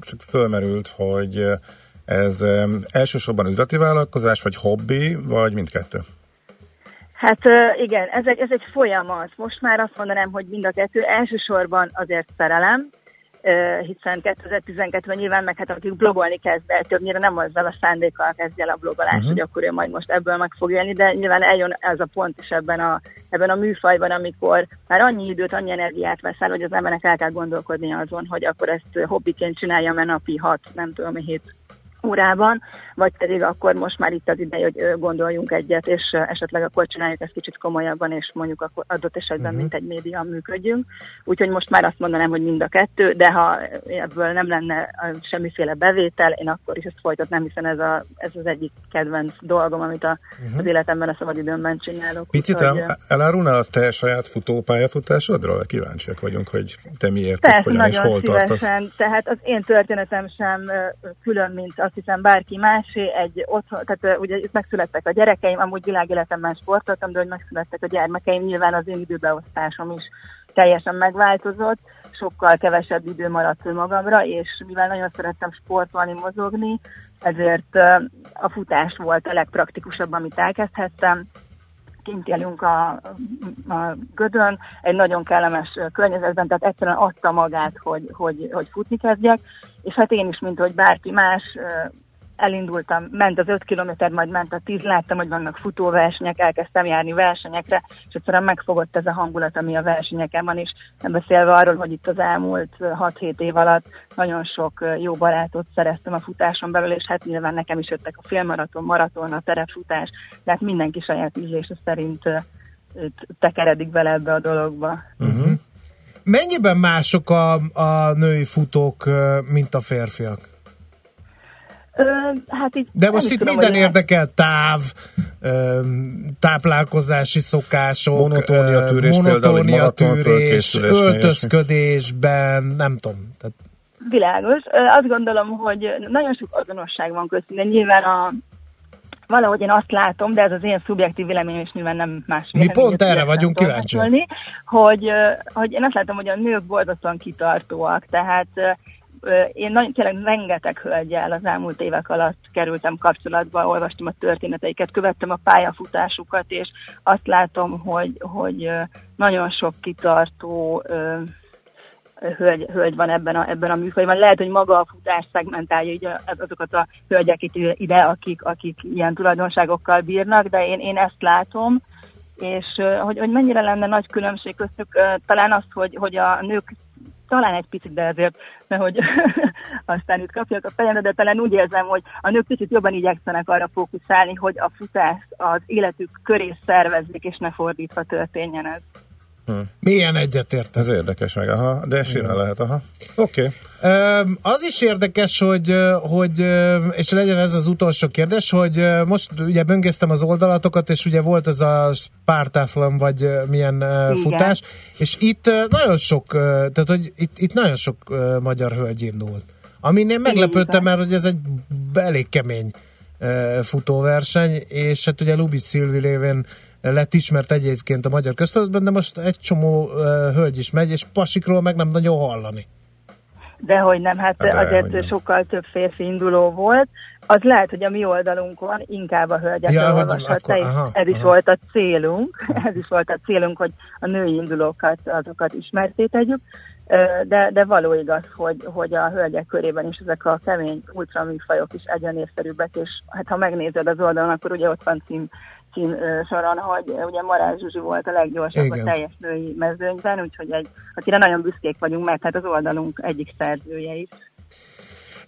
csak fölmerült, hogy Ez elsősorban üzleti vállalkozás, vagy hobbi, vagy mindkettő? Hát igen, ez egy, ez egy folyamat. Most már azt mondanám, hogy mind a kettő. Elsősorban azért szerelem, hiszen 2012-ben nyilván meg hát akik blogolni kezd el, többnyire nem azzal a szándékkal kezdje el a blogolást, uh-huh. hogy akkor ő majd most ebből meg fog élni, de nyilván eljön ez a pont is ebben a, ebben a műfajban, amikor már annyi időt, annyi energiát veszel, hogy az embernek el kell gondolkodni azon, hogy akkor ezt hobbiként csinálja, mert napi hat, nem tudom, hét órában, vagy pedig akkor most már itt az ideje, hogy gondoljunk egyet, és esetleg akkor csináljuk ezt kicsit komolyabban, és mondjuk akkor adott esetben, uh-huh. mint egy média működjünk. Úgyhogy most már azt mondanám, hogy mind a kettő, de ha ebből nem lenne semmiféle bevétel, én akkor is ezt folytatnám, hiszen ez, a, ez az egyik kedvenc dolgom, amit a, uh-huh. az életemben, a szabadidőmben csinálok. Picit el, elárulnál a te saját futópályafutásodról? Kíváncsiak vagyunk, hogy te miért, Persze, hogyan és hol szívesen. tartasz. Tehát az én történetem sem külön, mint azt hiszem bárki másé, egy otthon, tehát ugye megszülettek a gyerekeim, amúgy világéletemben sportoltam, de hogy megszülettek a gyermekeim, nyilván az én időbeosztásom is teljesen megváltozott, sokkal kevesebb idő maradt magamra, és mivel nagyon szerettem sportolni, mozogni, ezért a futás volt a legpraktikusabb, amit elkezdhettem. Kint élünk a, a Gödön, egy nagyon kellemes környezetben, tehát egyszerűen adta magát, hogy, hogy, hogy futni kezdjek, és hát én is, mint hogy bárki más, elindultam, ment az 5 kilométer, majd ment a 10, láttam, hogy vannak futóversenyek, elkezdtem járni versenyekre, és egyszerűen megfogott ez a hangulat, ami a versenyeken van, és nem beszélve arról, hogy itt az elmúlt 6-7 év alatt nagyon sok jó barátot szereztem a futáson belül, és hát nyilván nekem is jöttek a félmaraton, maraton, a terepfutás, de hát mindenki saját ízlése szerint tekeredik bele ebbe a dologba. Uh-huh. Mennyiben mások a, a női futók, mint a férfiak? Ö, hát itt De most itt tudom, minden érdekel, táv, ö, táplálkozási szokások, Monotónia tűrés, például, maraton tűrés, öltözködésben, nem tudom. Tehát Világos. Azt gondolom, hogy nagyon sok azonosság van köztünk, de nyilván a, valahogy én azt látom, de ez az én szubjektív véleményem, és nyilván nem más Mi pont erre vagyunk kíváncsiak. hogy, hogy én azt látom, hogy a nők borzasztóan kitartóak, tehát én nagyon, tényleg rengeteg hölgyel az elmúlt évek alatt kerültem kapcsolatba, olvastam a történeteiket, követtem a pályafutásukat, és azt látom, hogy, hogy nagyon sok kitartó hölgy, hölgy van ebben a, ebben a műfajban. Lehet, hogy maga a futás szegmentálja így azokat a hölgyeket ide, akik, akik ilyen tulajdonságokkal bírnak, de én, én ezt látom, és hogy, hogy mennyire lenne nagy különbség köztük, talán az, hogy, hogy a nők talán egy picit, de ezért, nehogy aztán itt kapjak a fejemre, de talán úgy érzem, hogy a nők picit jobban igyekszenek arra fókuszálni, hogy a futást az életük köré szervezzék, és ne fordítva történjen ez. Milyen egyetért Ez érdekes meg, aha, de simán lehet, aha. Oké. Öm, Az is érdekes, hogy, hogy, és legyen ez az utolsó kérdés, hogy most ugye böngésztem az oldalatokat, és ugye volt ez a Spartathlon, vagy milyen Igen. futás, és itt nagyon sok, tehát hogy itt, itt nagyon sok magyar hölgy indult. Amin én meglepődtem, mert hogy ez egy elég kemény futóverseny, és hát ugye Lubic Szilvi lévén lett ismert egyébként a magyar köztudatban, de most egy csomó hölgy is megy, és pasikról meg nem nagyon hallani. De hogy nem, hát De, azért nem. sokkal több férfi induló volt. Az lehet, hogy a mi oldalunkon inkább a hölgyek Ja, olvashat, akkor- ez, aha, ez is aha. volt a célunk, ez is volt a célunk, hogy a női indulókat, azokat ismerté tegyük. De, de való igaz, hogy, hogy a hölgyek körében is ezek a kemény ultraműfajok is egyre népszerűbbek, és hát ha megnézed az oldalon, akkor ugye ott van cím, cím soron, hogy ugye Marás Zsuzsi volt a leggyorsabb Igen. a teljes női mezőnyben, úgyhogy egy, akire nagyon büszkék vagyunk, mert hát az oldalunk egyik szerzője is.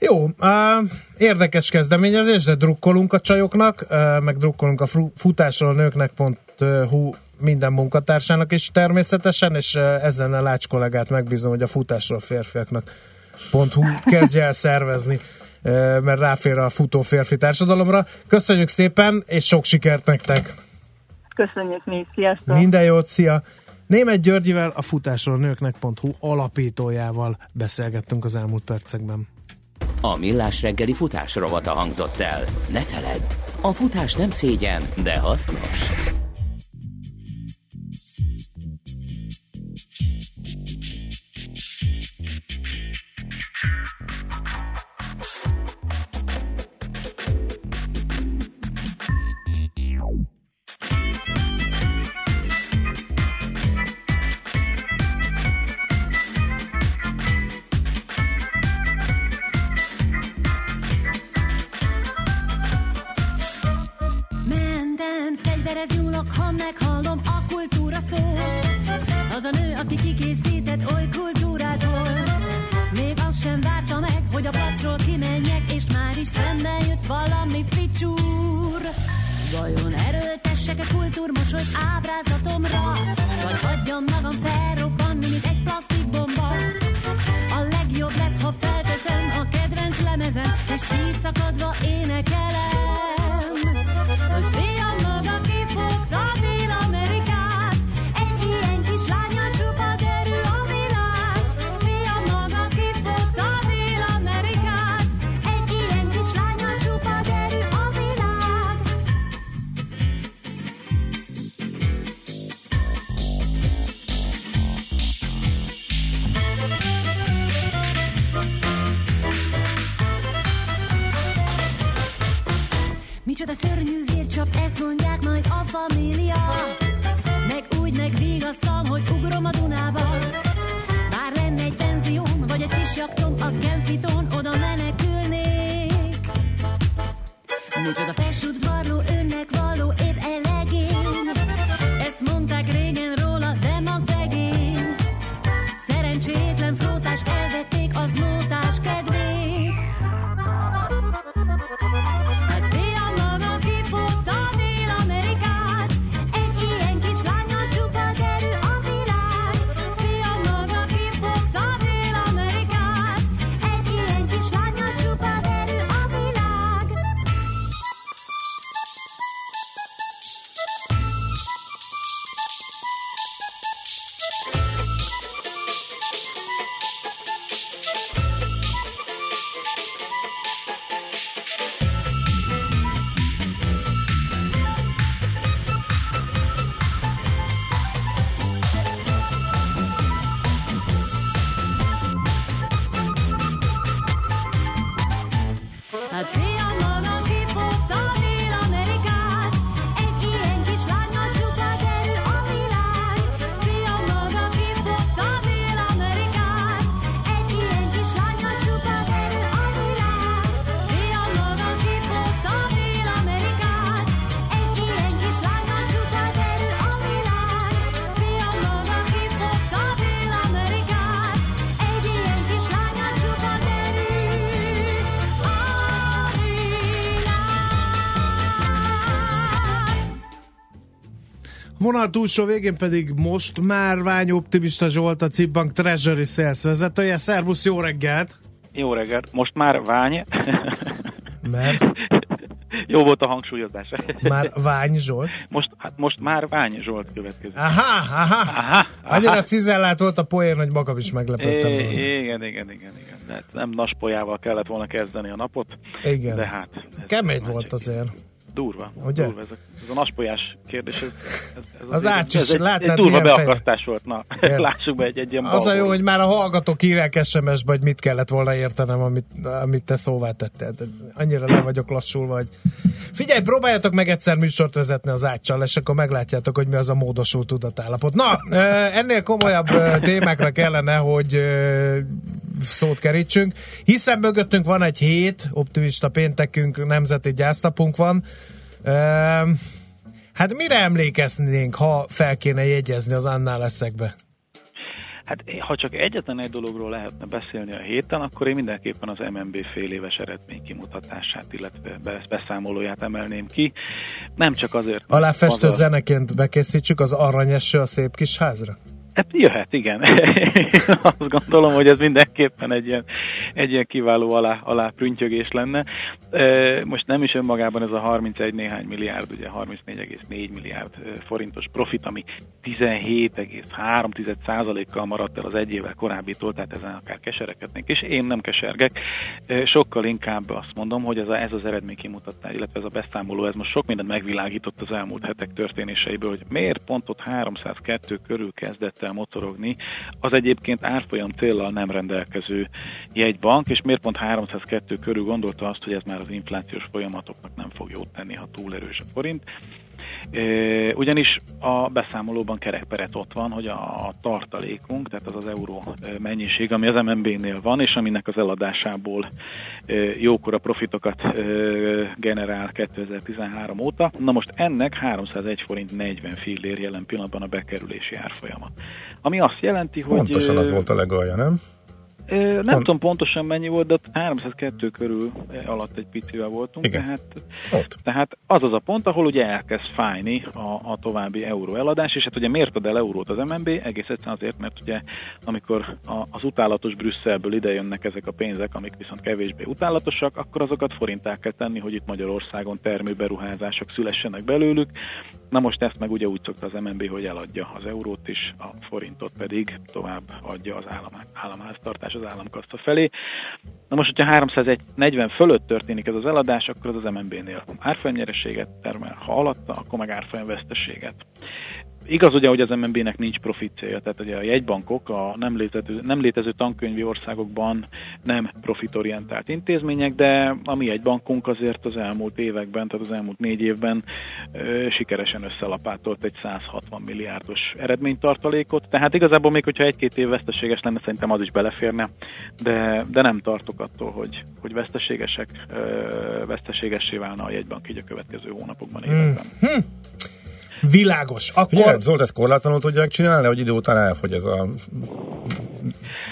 Jó, uh, érdekes kezdeményezés, de drukkolunk a csajoknak, meg drukkolunk a futásról a nőknek.hu minden munkatársának is természetesen, és ezen a Lács kollégát megbízom, hogy a futásról a férfiaknak .hu kezdje el szervezni, mert ráfér a futó férfi társadalomra. Köszönjük szépen, és sok sikert nektek! Köszönjük mi, sziasztok! Minden jót, szia! Német Györgyivel, a futásról nőknek.hu alapítójával beszélgettünk az elmúlt percekben. A Millás reggeli futás rovata hangzott el. Ne feledd, a futás nem szégyen, de hasznos. Méterez nyúlok, ha meghallom a kultúra szót. Az a nő, aki kikészített oly kultúrát volt. Még azt sem várta meg, hogy a placról kimenjek, és már is szembe jött valami ficsúr. Vajon erőltessek-e kultúrmosolyt ábrázatomra, vagy hagyjam magam felrobbanni, mint egy plastikbomba? A legjobb lesz, ha felteszem a kedvenc lemezem, és szívszakadva énekelem. Hogy fiam Micsoda szörnyű hírcsap, ezt mondják majd a família. Vonal túlsó végén pedig most már Vány Optimista Zsolt, a Cibbank Treasury Sales vezetője. Szervusz, jó reggelt! Jó reggelt. Most már vány. Mert? Jó volt a hangsúlyozás. Már Vány Zsolt? Most, hát most már Vány Zsolt következik. Aha, aha, aha. Annyira cizellált volt a poén, hogy magam is meglepődtem. É, igen, igen, igen, igen. De hát nem naspolyával kellett volna kezdeni a napot. Igen. De hát. Kemény volt azért. Durva. Ugye? Durva ez, a, ez a naspolyás kérdés. Ez, ez, ez Az ács is, ez egy, látnád, egy durva beakasztás volt. Na, Igen. lássuk be egy, egy ilyen Az a jó, balból. hogy már a hallgatók írják SMS-be, hogy mit kellett volna értenem, amit, amit te szóvá tettél. Annyira le vagyok lassulva, hogy... Figyelj, próbáljatok meg egyszer műsort vezetni az áccsal, és akkor meglátjátok, hogy mi az a módosult tudatállapot. Na, ennél komolyabb témákra kellene, hogy szót kerítsünk, hiszen mögöttünk van egy hét, optimista péntekünk, nemzeti gyásznapunk van. Ö, Hát mire emlékeznénk, ha fel kéne jegyezni az annál leszekbe? Hát ha csak egyetlen egy dologról lehetne beszélni a héten, akkor én mindenképpen az MNB fél éves eredmény kimutatását, illetve be- beszámolóját emelném ki. Nem csak azért... Aláfestő az a- zeneként bekészítsük az aranyeső a szép kis házra? Hát jöhet, igen. Én azt gondolom, hogy ez mindenképpen egy ilyen, egy ilyen kiváló alá, alá prüntjögés lenne. Most nem is önmagában ez a 31 néhány milliárd, ugye 34,4 milliárd forintos profit, ami 17,3%-kal maradt el az egy évvel korábbitól, tehát ezen akár keserekednénk. És én nem kesergek, sokkal inkább azt mondom, hogy ez, a, ez az eredmény kimutatás, illetve ez a beszámoló, ez most sok mindent megvilágított az elmúlt hetek történéseiből, hogy miért pont ott 302 körül kezdett el mocorogni, az egyébként árfolyam céllal nem rendelkező jegybank, és miért pont 302 körül gondolta azt, hogy ez már az inflációs folyamatoknak nem fog jót tenni, ha túl erős a forint. Ugyanis a beszámolóban kerekperet ott van, hogy a tartalékunk, tehát az az euró mennyiség, ami az MNB-nél van, és aminek az eladásából jókora profitokat generál 2013 óta. Na most ennek 301 forint 40 fillér jelen pillanatban a bekerülési árfolyama. Ami azt jelenti, hogy... Pontosan az volt a legalja, nem? Ö, Nem Pont- tudom pontosan mennyi volt, de ott 302 körül eh, alatt egy picivel voltunk, Igen. tehát, Ott. tehát az az a pont, ahol ugye elkezd fájni a, a további euró eladás, és hát ugye miért ad el eurót az MNB? Egész egyszerűen azért, mert ugye amikor a, az utálatos Brüsszelből ide jönnek ezek a pénzek, amik viszont kevésbé utálatosak, akkor azokat forintá kell tenni, hogy itt Magyarországon termőberuházások szülessenek belőlük. Na most ezt meg ugye úgy szokta az MNB, hogy eladja az eurót is, a forintot pedig tovább adja az állam, államháztartás az államkassa felé. Na most, hogyha 340 fölött történik ez az eladás, akkor az az MNB-nél árfolyamnyereséget termel, ha alatta, akkor meg árfolyamveszteséget. Igaz ugye, hogy az MNB-nek nincs profit célja, tehát ugye a jegybankok a nem létező, nem létező tankönyvi országokban nem profitorientált intézmények, de a mi jegybankunk azért az elmúlt években, tehát az elmúlt négy évben ö, sikeresen összelapátolt egy 160 milliárdos eredménytartalékot, tehát igazából még hogyha egy-két év veszteséges lenne, szerintem az is beleférne, de, de nem tartok attól, hogy, hogy veszteségesek, ö, veszteségessé válna a jegybank így a következő hónapokban, években. Hm. Világos. Akkor Ugye, Zolt, ezt korlátlanul tudják csinálni, hogy idő után elfogy ez a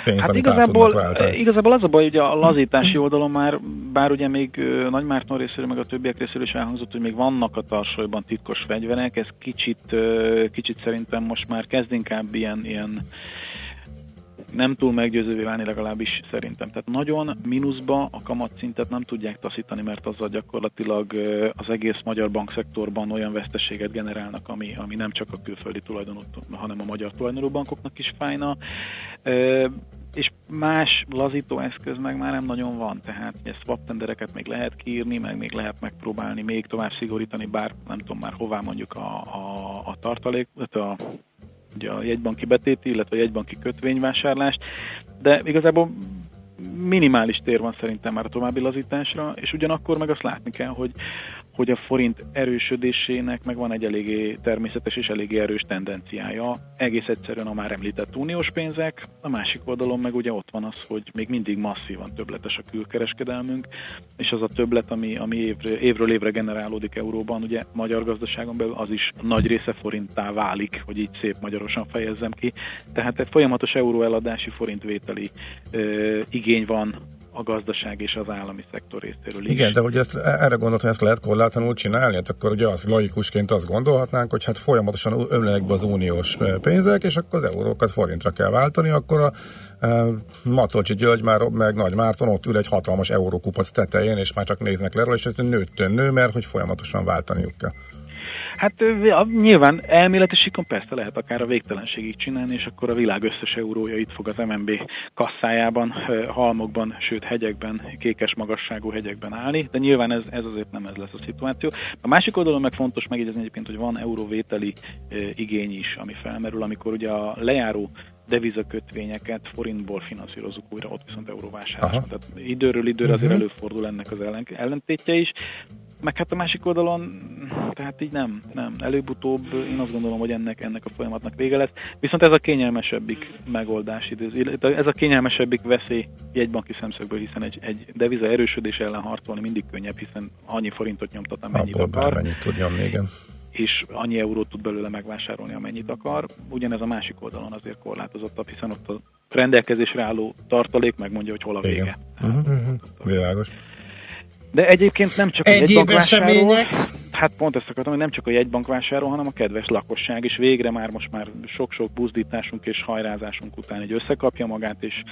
pénz, Hát igazából, váltani. igazából az a baj, hogy a lazítási oldalon már, bár ugye még ö, Nagy Márton részéről, meg a többiek részéről is elhangzott, hogy még vannak a tarsolyban titkos fegyverek, ez kicsit, ö, kicsit szerintem most már kezd inkább ilyen, ilyen nem túl meggyőzővé válni legalábbis szerintem. Tehát nagyon mínuszba a kamatszintet nem tudják taszítani, mert azzal gyakorlatilag az egész magyar bankszektorban olyan veszteséget generálnak, ami, ami nem csak a külföldi tulajdonú, hanem a magyar tulajdonú bankoknak is fájna. És más lazító eszköz meg már nem nagyon van, tehát ugye swap tendereket még lehet kiírni, meg még lehet megpróbálni még tovább szigorítani, bár nem tudom már hová mondjuk a, a, a tartalék, a, ugye a jegybanki betéti, illetve a jegybanki kötvényvásárlást, de igazából minimális tér van szerintem már a további lazításra, és ugyanakkor meg azt látni kell, hogy, hogy a forint erősödésének meg van egy eléggé természetes és eléggé erős tendenciája. Egész egyszerűen a már említett uniós pénzek, a másik oldalon meg ugye ott van az, hogy még mindig masszívan többletes a külkereskedelmünk, és az a többlet, ami, ami évről, évről évre generálódik euróban, ugye magyar gazdaságon belül az is nagy része forinttá válik, hogy így szép magyarosan fejezzem ki. Tehát egy folyamatos euróeladási forintvételi ö, igény van a gazdaság és az állami szektor részéről is. Igen, de hogy ezt, erre gondoltam, ezt lehet korlátlanul csinálni, hát akkor ugye az laikusként azt gondolhatnánk, hogy hát folyamatosan ömlenek be az uniós pénzek, és akkor az eurókat forintra kell váltani, akkor a e, Matolcsi György már, meg Nagy Márton ott ül egy hatalmas eurókupac tetején, és már csak néznek le róla, és ez nőttön nő, mert hogy folyamatosan váltaniuk kell. Hát nyilván elméleti síkon persze lehet akár a végtelenségig csinálni, és akkor a világ összes eurója itt fog az MNB kasszájában, halmokban, sőt hegyekben, kékes magasságú hegyekben állni, de nyilván ez, ez azért nem ez lesz a szituáció. A másik oldalon meg fontos megjegyezni egyébként, hogy van euróvételi igény is, ami felmerül, amikor ugye a lejáró devizakötvényeket forintból finanszírozunk újra, ott viszont euróvásárlás. Tehát időről időre azért Mhm. előfordul ennek az ellen, ellentétje is. Meg hát a másik oldalon, tehát így nem, nem. Előbb-utóbb én azt gondolom, hogy ennek, ennek a folyamatnak vége lesz. Viszont ez a kényelmesebbik megoldás, ez a kényelmesebbik veszély jegybanki szemszögből, hiszen egy, egy deviza erősödés ellen harcolni mindig könnyebb, hiszen annyi forintot nyomtat, amennyit Abból akar bármennyit tud nyomni, igen. és annyi eurót tud belőle megvásárolni, amennyit akar. Ugyanez a másik oldalon azért korlátozottabb, hiszen ott a rendelkezésre álló tartalék megmondja, hogy hol a vége. Igen. Uh-huh. Világos. De egyébként nem csak a Egyéb jegybank események? Hát pont ezt akartam, hogy nem csak a jegybank vásárol, hanem a kedves lakosság is végre már most már sok-sok buzdításunk és hajrázásunk után egy összekapja magát, és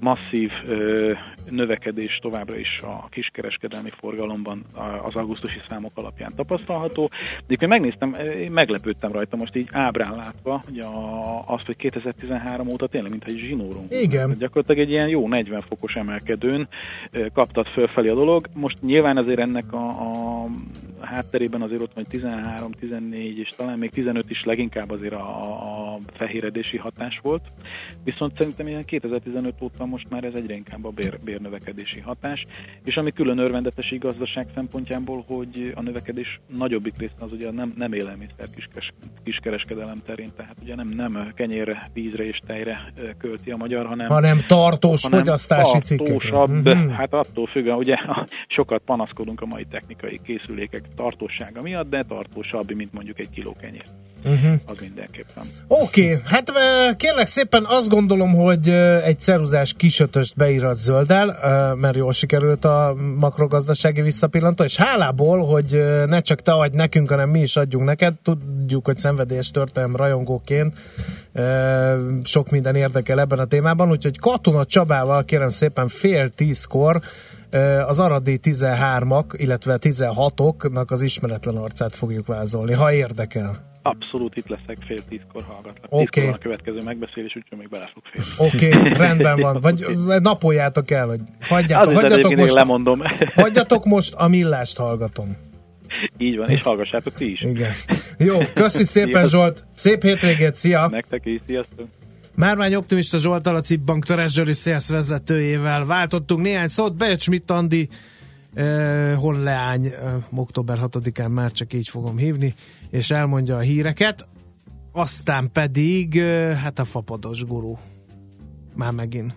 masszív ö, növekedés továbbra is a kiskereskedelmi forgalomban az augusztusi számok alapján tapasztalható. De én megnéztem, én meglepődtem rajta most így ábrán látva, hogy a, azt, hogy 2013 óta tényleg mintha egy zsinórunk. Igen. Gyakorlatilag egy ilyen jó 40 fokos emelkedőn kaptad fölfelé a dolog. Most nyilván azért ennek a, a hát hátterében azért ott van 13, 14 és talán még 15 is leginkább azért a, a fehéredési hatás volt. Viszont szerintem ilyen 2015 óta most már ez egyre inkább a bér, bérnövekedési hatás, és ami külön örvendetes gazdaság szempontjából, hogy a növekedés nagyobbik része az ugye nem, nem élelmiszer kiskes, kiskereskedelem terén, tehát ugye nem, nem kenyérre, vízre és tejre költi a magyar, hanem, hanem tartós hanem fogyasztási tartósabb, cikkek. mm-hmm. hát attól függően, ugye sokat panaszkodunk a mai technikai készülékek tartósága miatt, de tartósabb, mint mondjuk egy kiló kenyér. Uh-huh. Az mindenképpen. Oké, okay. hát kérlek szépen azt gondolom, hogy egy ceruzás kisötöst beírat zölddel, mert jól sikerült a makrogazdasági visszapillantó, és hálából, hogy ne csak te adj nekünk, hanem mi is adjunk neked, tudjuk, hogy szenvedélyes történelem rajongóként sok minden érdekel ebben a témában, úgyhogy Katona Csabával kérem szépen fél tízkor az aradi 13-ak, illetve 16-oknak az ismeretlen arcát fogjuk vázolni, ha érdekel. Abszolút itt leszek, fél tízkor hallgatlak. Oké. Okay. a következő megbeszélés, úgyhogy még bele fog férni. Oké, okay, rendben van. Vagy napoljátok el, hogy hagyjátok, hagyjatok most, lemondom. hagyjatok most, a millást hallgatom. Így van, és hallgassátok ti is. Igen. Jó, köszi szépen Zsolt, szép hétvégét, szia! Nektek is, sziasztok! Márvány Optimista Zsoltal a Cibbank Treasury Sales vezetőjével váltottunk néhány szót, Bejött Schmidt Andi? Eh, honleány eh, október 6-án már csak így fogom hívni, és elmondja a híreket, aztán pedig eh, hát a fapados gurú már megint